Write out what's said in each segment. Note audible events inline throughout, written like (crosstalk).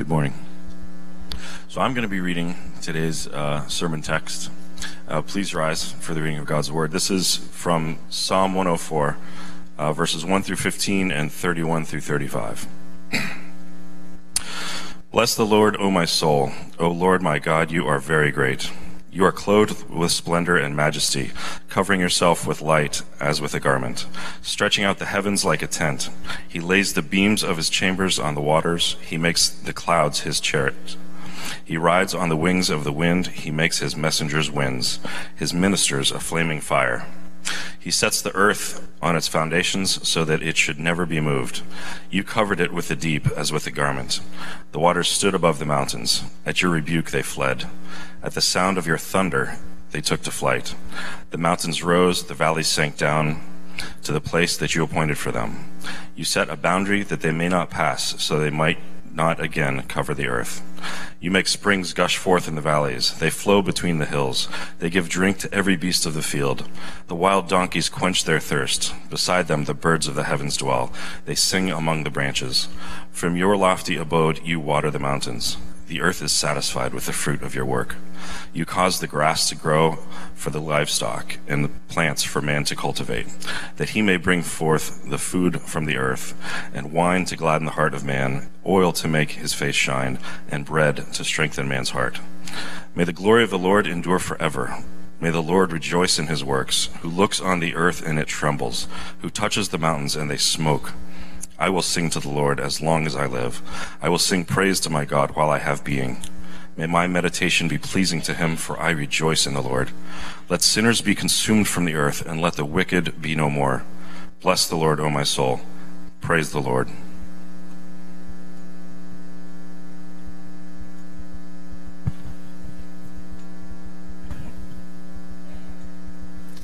Good morning. So I'm going to be reading today's uh, sermon text. Uh, please rise for the reading of God's word. This is from Psalm 104, uh, verses 1 through 15 and 31 through 35. (clears throat) Bless the Lord, O my soul. O Lord my God, you are very great. You are clothed with splendor and majesty, covering yourself with light as with a garment, stretching out the heavens like a tent. He lays the beams of his chambers on the waters. He makes the clouds his chariot. He rides on the wings of the wind. He makes his messengers winds, his ministers a flaming fire. He sets the earth on its foundations so that it should never be moved. You covered it with the deep as with a garment. The waters stood above the mountains. At your rebuke they fled. At the sound of your thunder they took to flight. The mountains rose, the valleys sank down to the place that you appointed for them. You set a boundary that they may not pass, so they might not again cover the earth. You make springs gush forth in the valleys. They flow between the hills. They give drink to every beast of the field. The wild donkeys quench their thirst. Beside them, the birds of the heavens dwell. They sing among the branches. From your lofty abode, you water the mountains. The earth is satisfied with the fruit of your work. You cause the grass to grow for the livestock and the plants for man to cultivate, that he may bring forth the food from the earth, and wine to gladden the heart of man, oil to make his face shine, and bread to strengthen man's heart. May the glory of the Lord endure forever. May the Lord rejoice in his works, who looks on the earth and it trembles, who touches the mountains and they smoke. I will sing to the Lord as long as I live. I will sing praise to my God while I have being. May my meditation be pleasing to him, for I rejoice in the Lord. Let sinners be consumed from the earth, and let the wicked be no more. Bless the Lord, O my soul. Praise the Lord.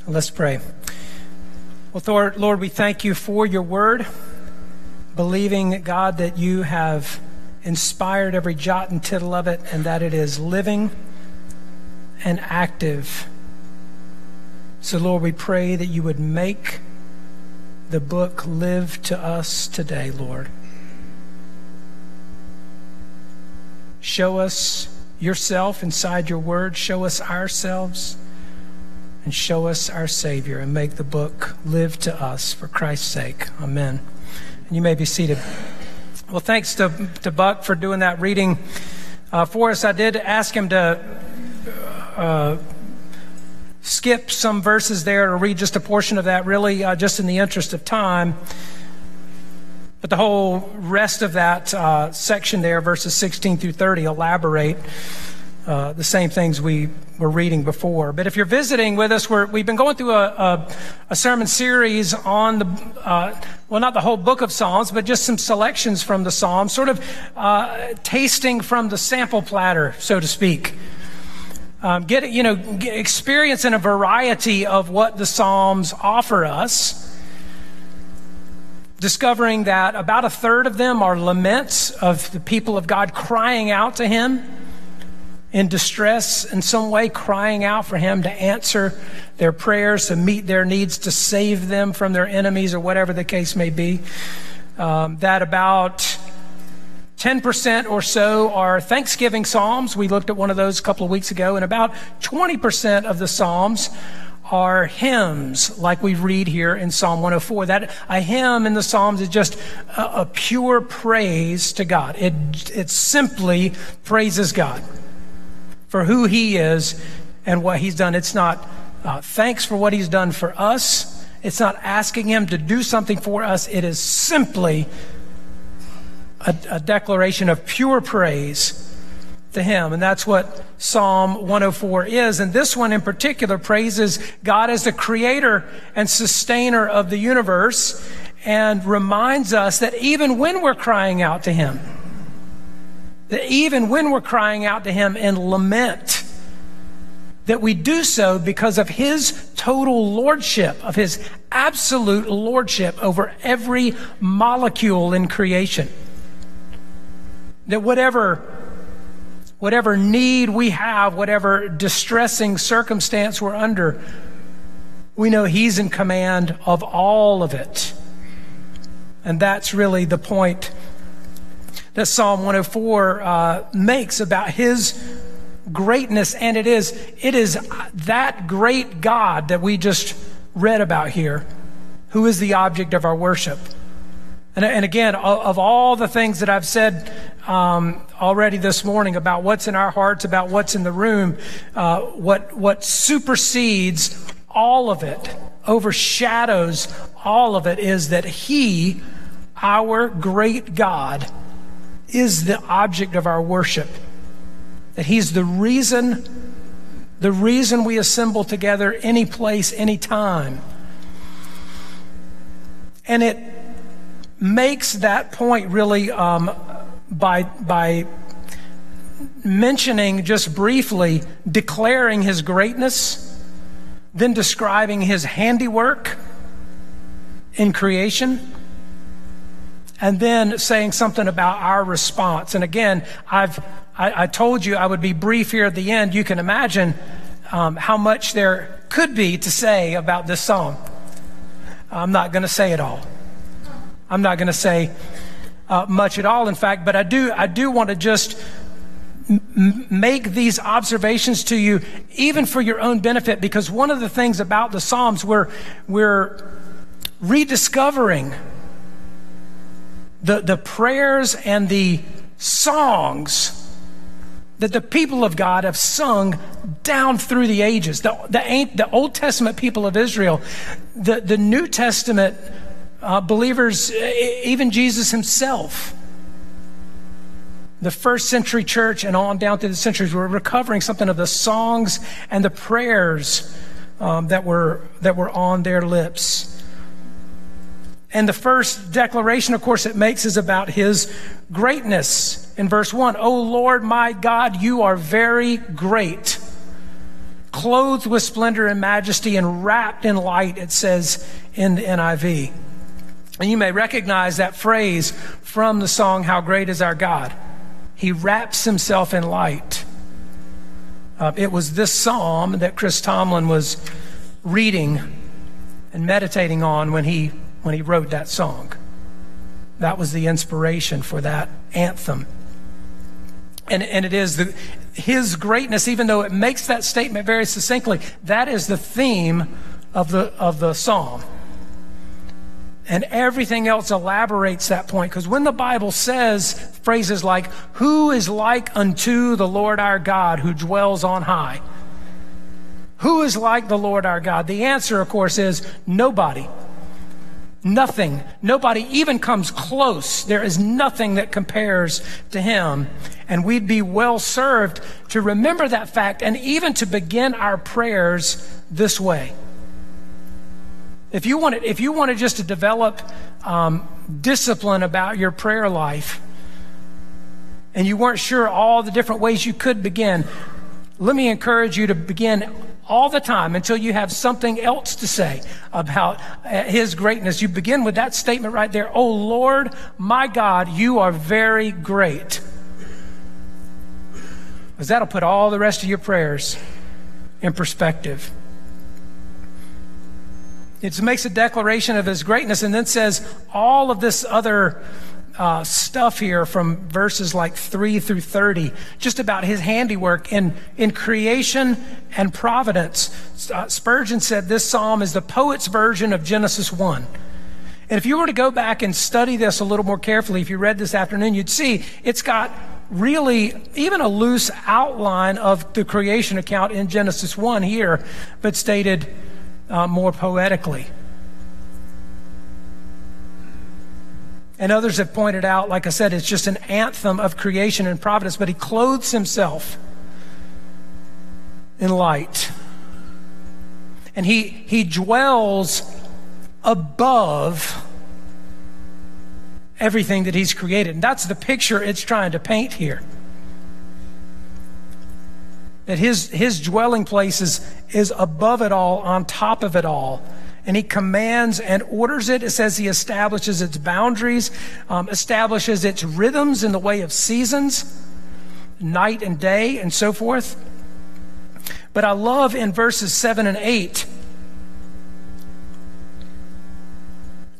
Let's pray. Well, Lord, we thank you for your word believing, God, that you have inspired every jot and tittle of it and that it is living and active. So, Lord, we pray that you would make the book live to us today, Lord. Show us yourself inside your word. Show us ourselves and show us our Savior and make the book live to us for Christ's sake. Amen. You may be seated. Well, thanks to, to Buck for doing that reading uh, for us. I did ask him to uh, skip some verses there or read just a portion of that, really, uh, just in the interest of time. But the whole rest of that uh, section there, verses 16 through 30, elaborate uh, the same things we were reading before. But if you're visiting with us, we have been going through a, a, a, sermon series on the, uh, well, not the whole book of Psalms, but just some selections from the Psalms, sort of uh, tasting from the sample platter, so to speak. Um, get, you know, get experiencing a variety of what the Psalms offer us discovering that about a third of them are laments of the people of God crying out to Him in distress in some way, crying out for Him to answer their prayers, to meet their needs, to save them from their enemies, or whatever the case may be. Um, that about 10% or so are Thanksgiving Psalms. We looked at one of those a couple of weeks ago, and about 20% of the Psalms are hymns, like we read here in Psalm 104. That a hymn in the Psalms is just a, a pure praise to God. It, it simply praises God for who He is and what He's done. It's not uh, thanks for what He's done for us. It's not asking Him to do something for us. It is simply a, a declaration of pure praise to Him. And that's what Psalm 104 is. And this one in particular praises God as the creator and sustainer of the universe and reminds us that even when we're crying out to Him, that even when we're crying out to Him in lament, that we do so because of His total lordship, of His absolute lordship over every molecule in creation. That whatever, whatever need we have, whatever distressing circumstance we're under, we know He's in command of all of it. And that's really the point that Psalm 104 uh, makes about his greatness. And it is, it is that great God that we just read about here who is the object of our worship. And, and again, of all the things that I've said um, already this morning about what's in our hearts, about what's in the room, uh, what, what supersedes all of it, overshadows all of it, is that He, our great God, is the object of our worship. That He's the reason, the reason we assemble together any place, any time. And it makes that point really um, by, by mentioning just briefly, declaring his greatness, then describing his handiwork in creation, and then saying something about our response. And again, I've I, I told you I would be brief here at the end. You can imagine um, how much there could be to say about this song. I'm not going to say it all. I'm not going to say uh, much at all, in fact, but I do, I do want to just make these observations to you, even for your own benefit, because one of the things about the Psalms, we're, we're rediscovering the, the prayers and the songs that the people of God have sung down through the ages. The, the, the Old Testament people of Israel, the, the New Testament uh, believers, even Jesus himself. The first century church and on down through the centuries, were recovering something of the songs and the prayers um, that, were, that were on their lips. And the first declaration, of course, it makes is about his greatness. In verse 1, O Lord my God, you are very great. Clothed with splendor and majesty and wrapped in light, it says in the NIV. And you may recognize that phrase from the song, How Great is Our God. He wraps himself in light. Uh, it was this psalm that Chris Tomlin was reading and meditating on when he, when he wrote that song. That was the inspiration for that anthem. And, and it is the, his greatness, even though it makes that statement very succinctly, that is the theme of the, of the psalm. And everything else elaborates that point. Because when the Bible says phrases like, Who is like unto the Lord our God who dwells on high? Who is like the Lord our God? The answer, of course, is nobody. Nothing. Nobody even comes close. There is nothing that compares to him. And we'd be well served to remember that fact and even to begin our prayers this way. If you want if you wanted just to develop um, discipline about your prayer life, and you weren't sure all the different ways you could begin, let me encourage you to begin all the time until you have something else to say about uh, His greatness. You begin with that statement right there. Oh Lord, my God, you are very great. Because that'll put all the rest of your prayers in perspective. It makes a declaration of his greatness and then says all of this other uh, stuff here from verses like 3 through 30, just about his handiwork in, in creation and providence. Uh, Spurgeon said this psalm is the poet's version of Genesis 1. And if you were to go back and study this a little more carefully, if you read this afternoon, you'd see it's got really even a loose outline of the creation account in Genesis 1 here, but stated uh, more poetically. And others have pointed out, like I said, it's just an anthem of creation and providence, but he clothes himself in light. And he, he dwells above everything that he's created. And that's the picture it's trying to paint here that his, his dwelling place is, is above it all, on top of it all. And he commands and orders it. It says he establishes its boundaries, um, establishes its rhythms in the way of seasons, night and day, and so forth. But I love in verses 7 and 8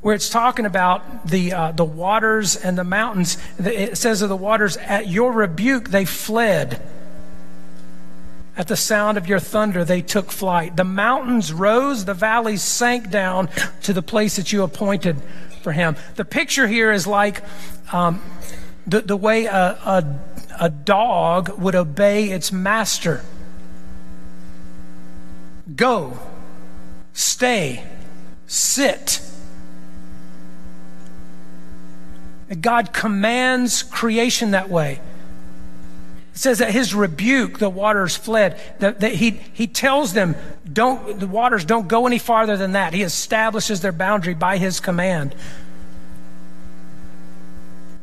where it's talking about the, uh, the waters and the mountains. It says of the waters, at your rebuke they fled. At the sound of your thunder, they took flight. The mountains rose, the valleys sank down to the place that you appointed for him. The picture here is like um, the, the way a, a, a dog would obey its master. Go, stay, sit. God commands creation that way. It says that his rebuke, the waters fled. That, that, he, he tells them, don't, the waters don't go any farther than that. He establishes their boundary by his command.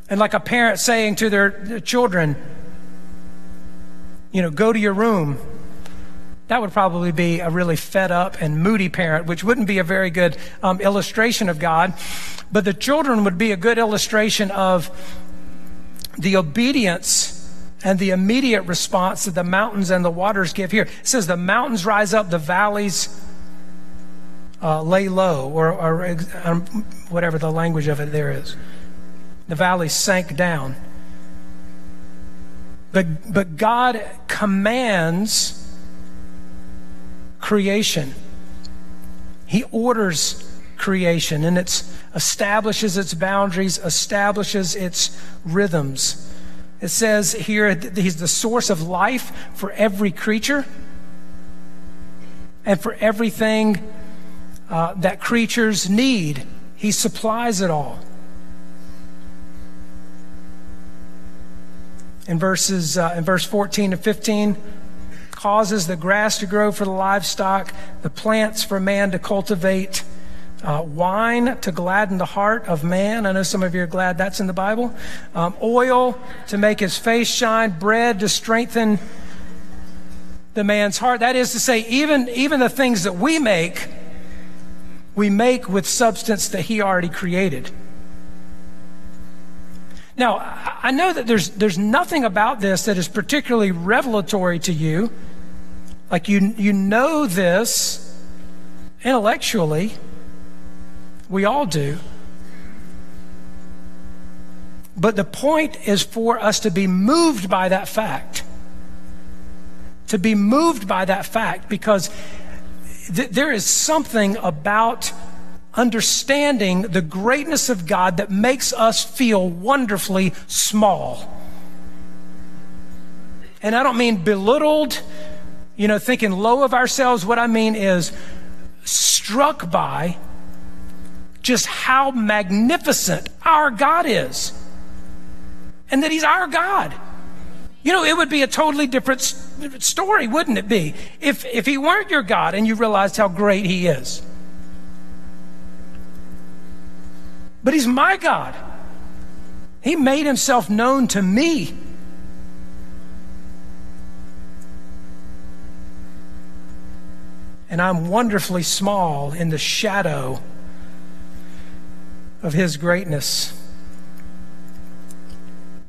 And like a parent saying to their, their children, you know, go to your room. That would probably be a really fed up and moody parent, which wouldn't be a very good um, illustration of God. But the children would be a good illustration of the obedience and the immediate response that the mountains and the waters give here. It says the mountains rise up, the valleys uh, lay low, or, or um, whatever the language of it there is. The valleys sank down. But, but God commands creation. He orders creation and it establishes its boundaries, establishes its rhythms. It says here that He's the source of life for every creature and for everything uh, that creatures need. He supplies it all. In verses uh, in verse 14 to 15, causes the grass to grow for the livestock, the plants for man to cultivate uh, wine to gladden the heart of man. I know some of you are glad that's in the Bible. Um, oil to make his face shine. Bread to strengthen the man's heart. That is to say, even, even the things that we make, we make with substance that he already created. Now, I know that there's, there's nothing about this that is particularly revelatory to you. Like you, you know this intellectually. We all do. But the point is for us to be moved by that fact. To be moved by that fact because th- there is something about understanding the greatness of God that makes us feel wonderfully small. And I don't mean belittled, you know, thinking low of ourselves. What I mean is struck by just how magnificent our God is and that He's our God. You know, it would be a totally different story, wouldn't it be? If, if He weren't your God and you realized how great He is. But He's my God. He made Himself known to me. And I'm wonderfully small in the shadow of his greatness.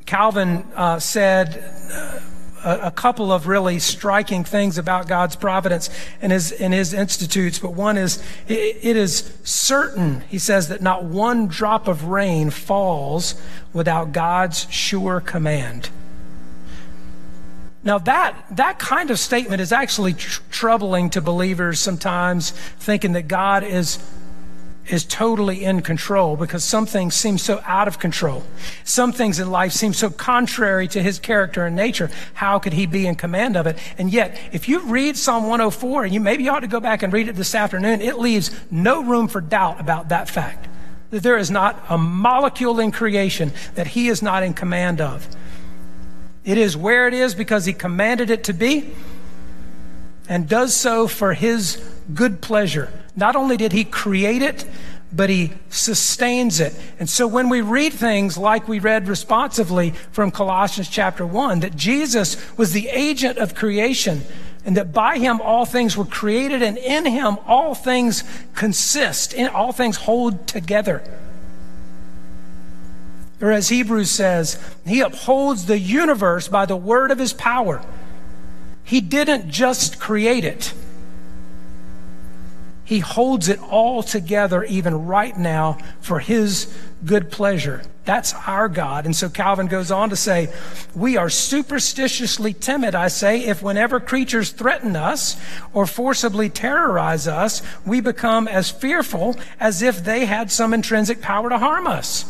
Calvin uh, said uh, a, a, couple of really striking things about God's providence in his, his institutes, but one is it, it is certain, he says, that not one drop of rain falls without God's sure command. Now, that, that kind of statement is actually tr- troubling to believers sometimes, thinking that God is is totally in control because some things seem so out of control. Some things in life seem so contrary to his character and nature. How could he be in command of it? And yet, if you read Psalm 104, and you maybe ought to go back and read it this afternoon, it leaves no room for doubt about that fact. That there is not a molecule in creation that he is not in command of. It is where it is because he commanded it to be and does so for his good pleasure. Not only did he create it, but he sustains it. And so when we read things like we read responsively from Colossians chapter 1, that Jesus was the agent of creation, and that by him all things were created, and in him all things consist, in all things hold together. Or as Hebrews says, he upholds the universe by the word of his power. He didn't just create it. He holds it all together, even right now, for His good pleasure. That's our God. And so Calvin goes on to say, We are superstitiously timid, I say, if whenever creatures threaten us or forcibly terrorize us, we become as fearful as if they had some intrinsic power to harm us.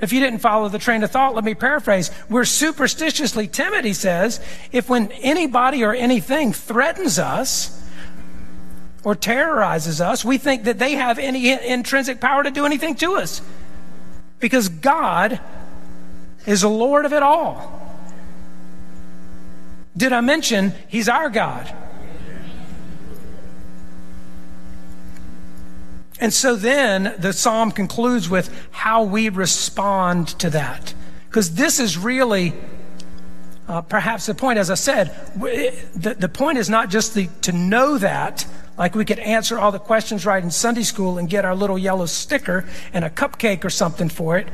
If you didn't follow the train of thought, let me paraphrase. We're superstitiously timid, he says, if when anybody or anything threatens us, or terrorizes us, we think that they have any intrinsic power to do anything to us. Because God is the Lord of it all. Did I mention He's our God? And so then the psalm concludes with how we respond to that. Because this is really uh, perhaps the point, as I said, the, the point is not just the, to know that, like we could answer all the questions right in Sunday school and get our little yellow sticker and a cupcake or something for it,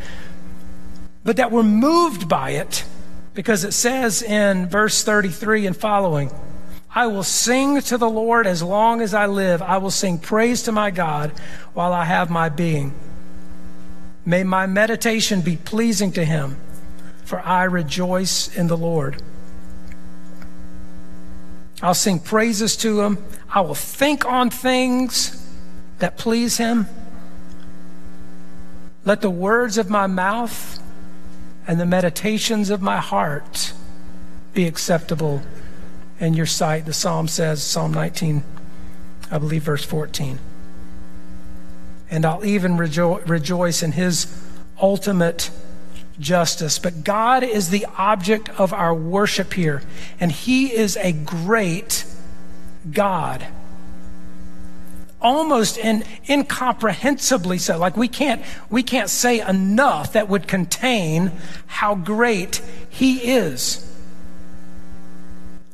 but that we're moved by it because it says in verse 33 and following, I will sing to the Lord as long as I live. I will sing praise to my God while I have my being. May my meditation be pleasing to him, for I rejoice in the Lord. I'll sing praises to him. I will think on things that please him. Let the words of my mouth and the meditations of my heart be acceptable in your sight. The psalm says, Psalm 19, I believe, verse 14. And I'll even rejo- rejoice in his ultimate justice. But God is the object of our worship here, and He is a great God. Almost in, incomprehensibly so. Like we can't, we can't say enough that would contain how great He is.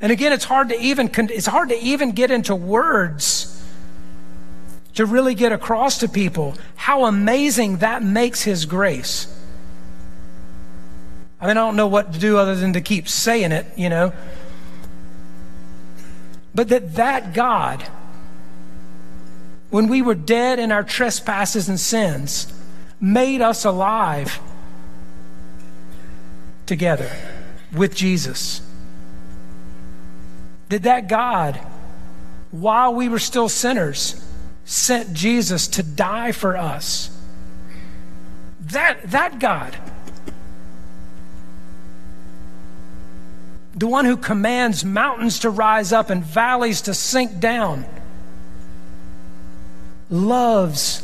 And again, it's hard to even, it's hard to even get into words to really get across to people how amazing that makes His grace. I mean, I don't know what to do other than to keep saying it, you know. But that that God, when we were dead in our trespasses and sins, made us alive together with Jesus. Did that God, while we were still sinners, sent Jesus to die for us? That, that God the one who commands mountains to rise up and valleys to sink down, loves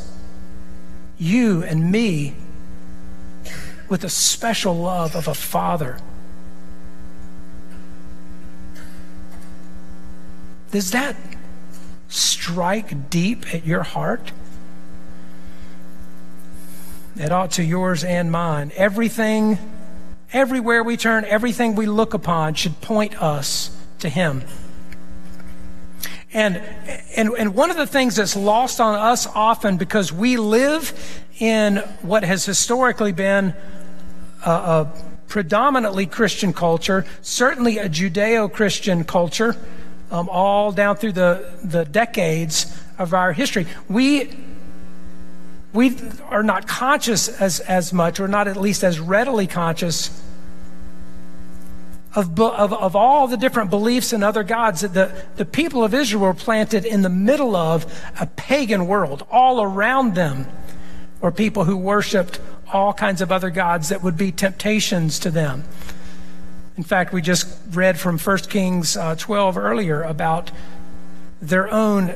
you and me with a special love of a father. Does that strike deep at your heart? It ought to yours and mine. Everything Everywhere we turn, everything we look upon should point us to Him. And, and, and one of the things that's lost on us often because we live in what has historically been a, a predominantly Christian culture, certainly a Judeo Christian culture, um, all down through the, the decades of our history. We, we are not conscious as, as much, or not at least as readily conscious of, of, of all the different beliefs and other gods that the, the people of Israel were planted in the middle of a pagan world. All around them were people who worshiped all kinds of other gods that would be temptations to them. In fact, we just read from 1 Kings uh, 12 earlier about their own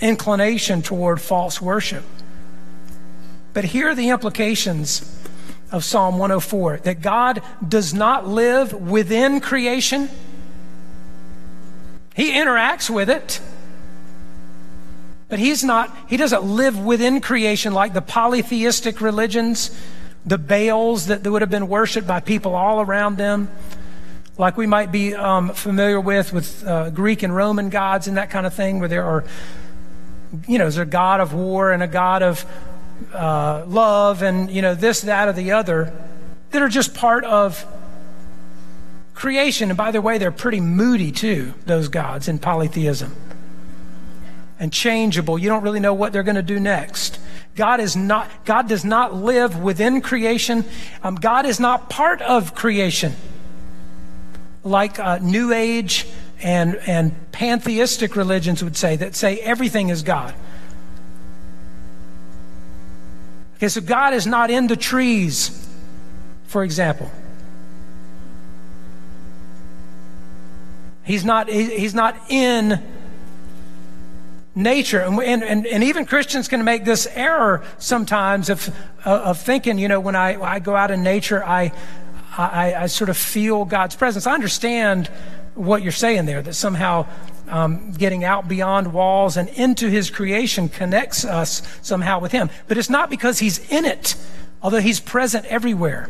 inclination toward false worship. But here are the implications of Psalm 104 that God does not live within creation, He interacts with it. But he's not, he doesn't live within creation like the polytheistic religions, the Baals that would have been worshiped by people all around them, like we might be um, familiar with, with uh, Greek and Roman gods and that kind of thing, where there are, you know, there's a god of war and a god of uh, love and, you know, this, that, or the other that are just part of creation. And by the way, they're pretty moody too, those gods in polytheism. and changeable. You don't really know what they're going to do next. God is not, God does not live within creation. Um, God is not part of creation. Like uh, New Age and, and pantheistic religions would say, that say everything is God. Okay, so God is not in the trees, for example. He's not, he's not in nature. And, and, and, even Christians can make this error sometimes of, of thinking, you know, when I, I go out in nature, I, I, I sort of feel God's presence. I understand what you're saying there, that somehow um, getting out beyond walls and into his creation connects us somehow with him. But it's not because he's in it, although he's present everywhere.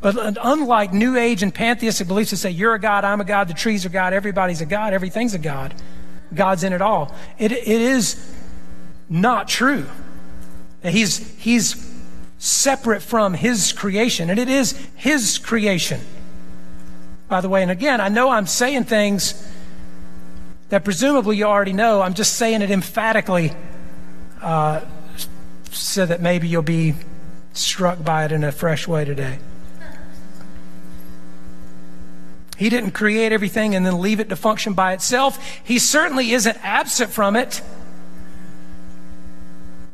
But unlike New Age and pantheistic beliefs that say, you're a God, I'm a God, the trees are God, everybody's a God, everything's a God, God's in it all, it, it is not true. He's, he's separate from His creation, and it is His creation by the way. And again, I know I'm saying things that presumably you already know. I'm just saying it emphatically uh, so that maybe you'll be struck by it in a fresh way today. He didn't create everything and then leave it to function by itself. He certainly isn't absent from it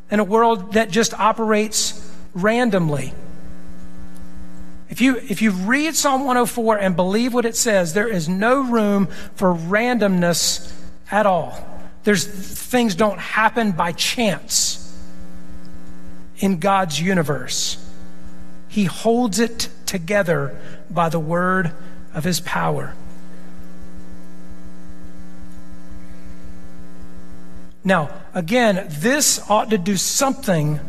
in a world that just operates randomly. If you, if you read Psalm 104 and believe what it says, there is no room for randomness at all. There's things don't happen by chance in God's universe. He holds it together by the word of his power. Now, again, this ought to do something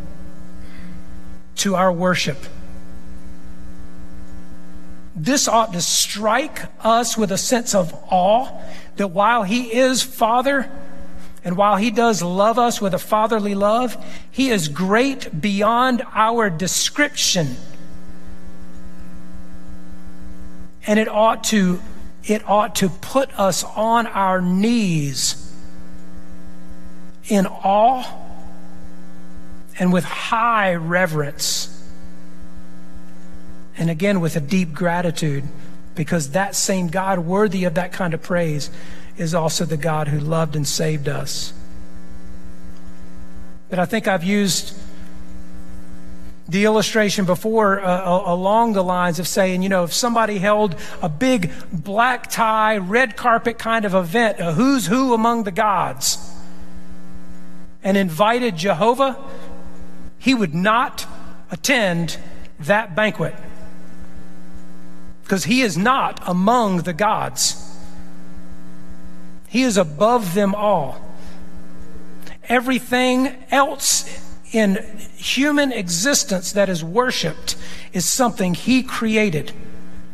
to our worship. This ought to strike us with a sense of awe that while He is Father, and while He does love us with a fatherly love, He is great beyond our description. And it ought to, it ought to put us on our knees in awe and with high reverence and again, with a deep gratitude, because that same God, worthy of that kind of praise, is also the God who loved and saved us. But I think I've used the illustration before uh, along the lines of saying, you know, if somebody held a big black tie, red carpet kind of event, a who's who among the gods, and invited Jehovah, he would not attend that banquet because he is not among the gods. He is above them all. Everything else in human existence that is worshiped is something he created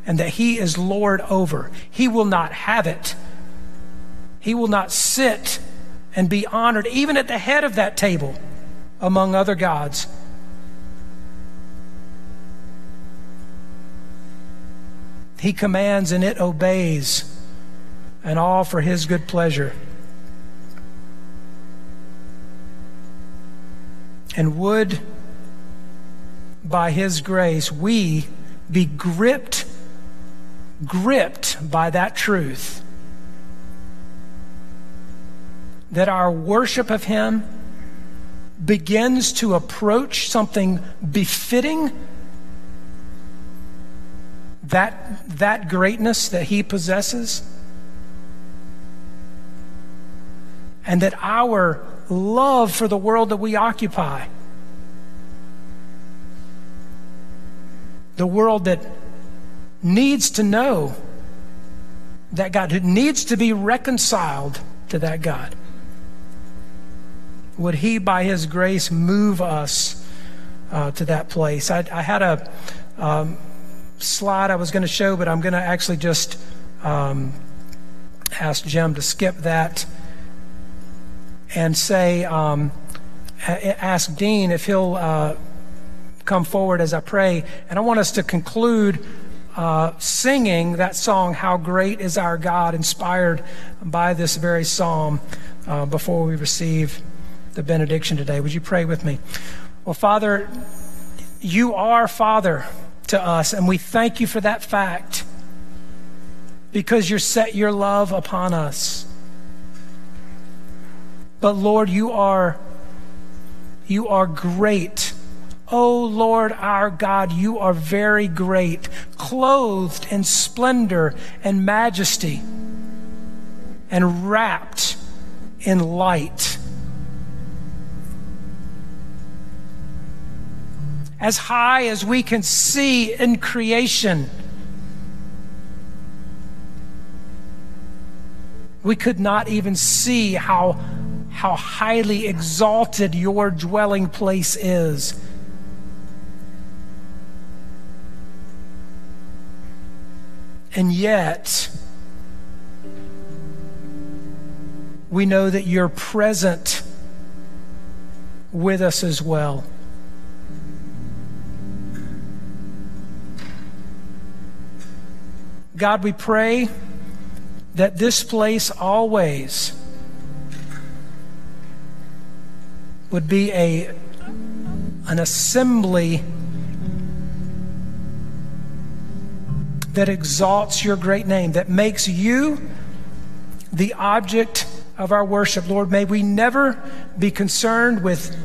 and that he is Lord over. He will not have it. He will not sit and be honored, even at the head of that table, among other gods. He commands and it obeys, and all for His good pleasure. And would, by His grace, we be gripped, gripped by that truth that our worship of Him begins to approach something befitting that, that greatness that he possesses. And that our love for the world that we occupy, the world that needs to know that God, who needs to be reconciled to that God, would He, by His grace, move us uh, to that place? I, I had a. Um, slide I was going to show, but I'm going to actually just um, ask Jim to skip that and say, um, ask Dean if he'll uh, come forward as I pray. And I want us to conclude uh, singing that song, How Great is Our God, inspired by this very psalm uh, before we receive the benediction today. Would you pray with me? Well, Father, you are Father to us, and we thank you for that fact because you set your love upon us. But Lord, you are you are great. O Lord our God, you are very great, clothed in splendor and majesty, and wrapped in light. As high as we can see in creation, we could not even see how, how highly exalted your dwelling place is. And yet, we know that you're present with us as well. God, we pray that this place always would be a, an assembly that exalts your great name, that makes you the object of our worship. Lord, may we never be concerned with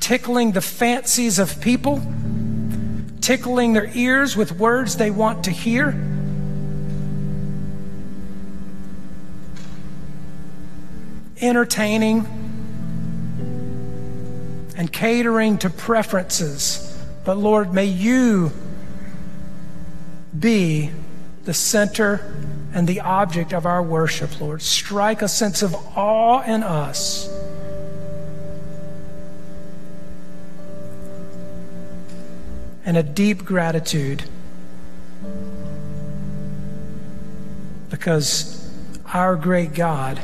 tickling the fancies of people, tickling their ears with words they want to hear. Entertaining and catering to preferences. But Lord, may you be the center and the object of our worship, Lord. Strike a sense of awe in us. And a deep gratitude because our great God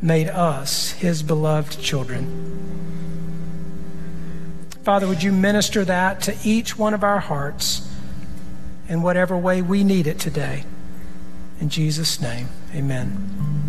made us his beloved children. Father, would you minister that to each one of our hearts in whatever way we need it today? In Jesus' name, amen.